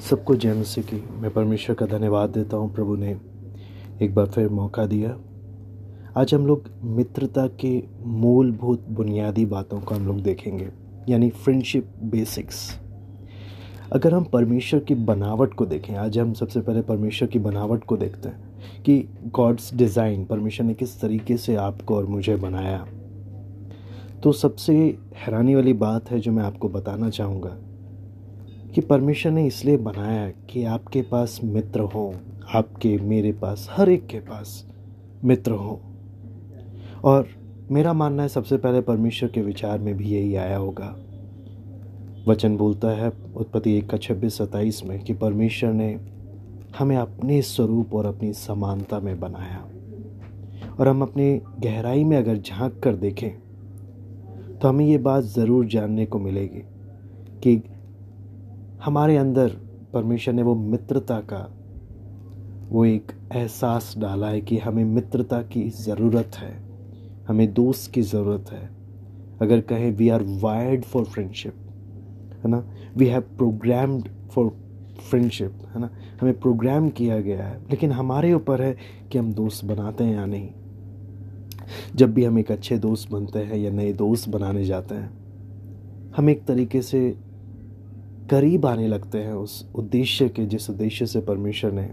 सबको जय मसीह की। मैं परमेश्वर का धन्यवाद देता हूँ। प्रभु ने एक बार फिर मौका दिया। आज हम लोग मित्रता के मूलभूत बुनियादी बातों को हम लोग देखेंगे, यानी फ्रेंडशिप बेसिक्स अगर हम परमेश्वर की बनावट को देखें, आज हम सबसे पहले परमेश्वर की बनावट को देखते हैं कि गॉड्स डिज़ाइन परमेश्वर ने किस तरीके से आपको और मुझे बनाया। तो सबसे हैरानी वाली बात है जो मैं आपको बताना चाहूँगा कि परमेश्वर ने इसलिए बनाया कि आपके पास मित्र हो, आपके, मेरे पास, हर एक के पास मित्र हो। और मेरा मानना है सबसे पहले परमेश्वर के विचार में भी यही आया होगा। वचन बोलता है, उत्पत्ति एक का छब्बीस, सत्ताईस में कि परमेश्वर ने हमें अपने स्वरूप और अपनी समानता में बनाया। और हम अपने गहराई में अगर झाँक कर देखें तो हमें ये बात ज़रूर जानने को मिलेगी कि हमारे अंदर परमेश्वर ने वो मित्रता का, वो एक एहसास डाला है कि हमें मित्रता की ज़रूरत है, हमें दोस्त की ज़रूरत है। अगर कहें we are wired for friendship है ना? We have programmed for friendship है ना? हमें प्रोग्राम किया गया है, लेकिन हमारे ऊपर है कि हम दोस्त बनाते हैं या नहीं। जब भी हम एक अच्छे दोस्त बनते हैं या नए दोस्त बनाने जाते हैं, हम एक तरीके से करीब आने लगते हैं उस उद्देश्य के, जिस उद्देश्य से परमेश्वर ने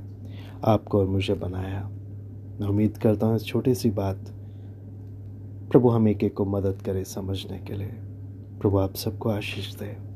आपको और मुझे बनाया। मैं उम्मीद करता हूँ इस छोटी सी बात प्रभु हम एक एक को मदद करें समझने के लिए। प्रभु आप सबको आशीष दें।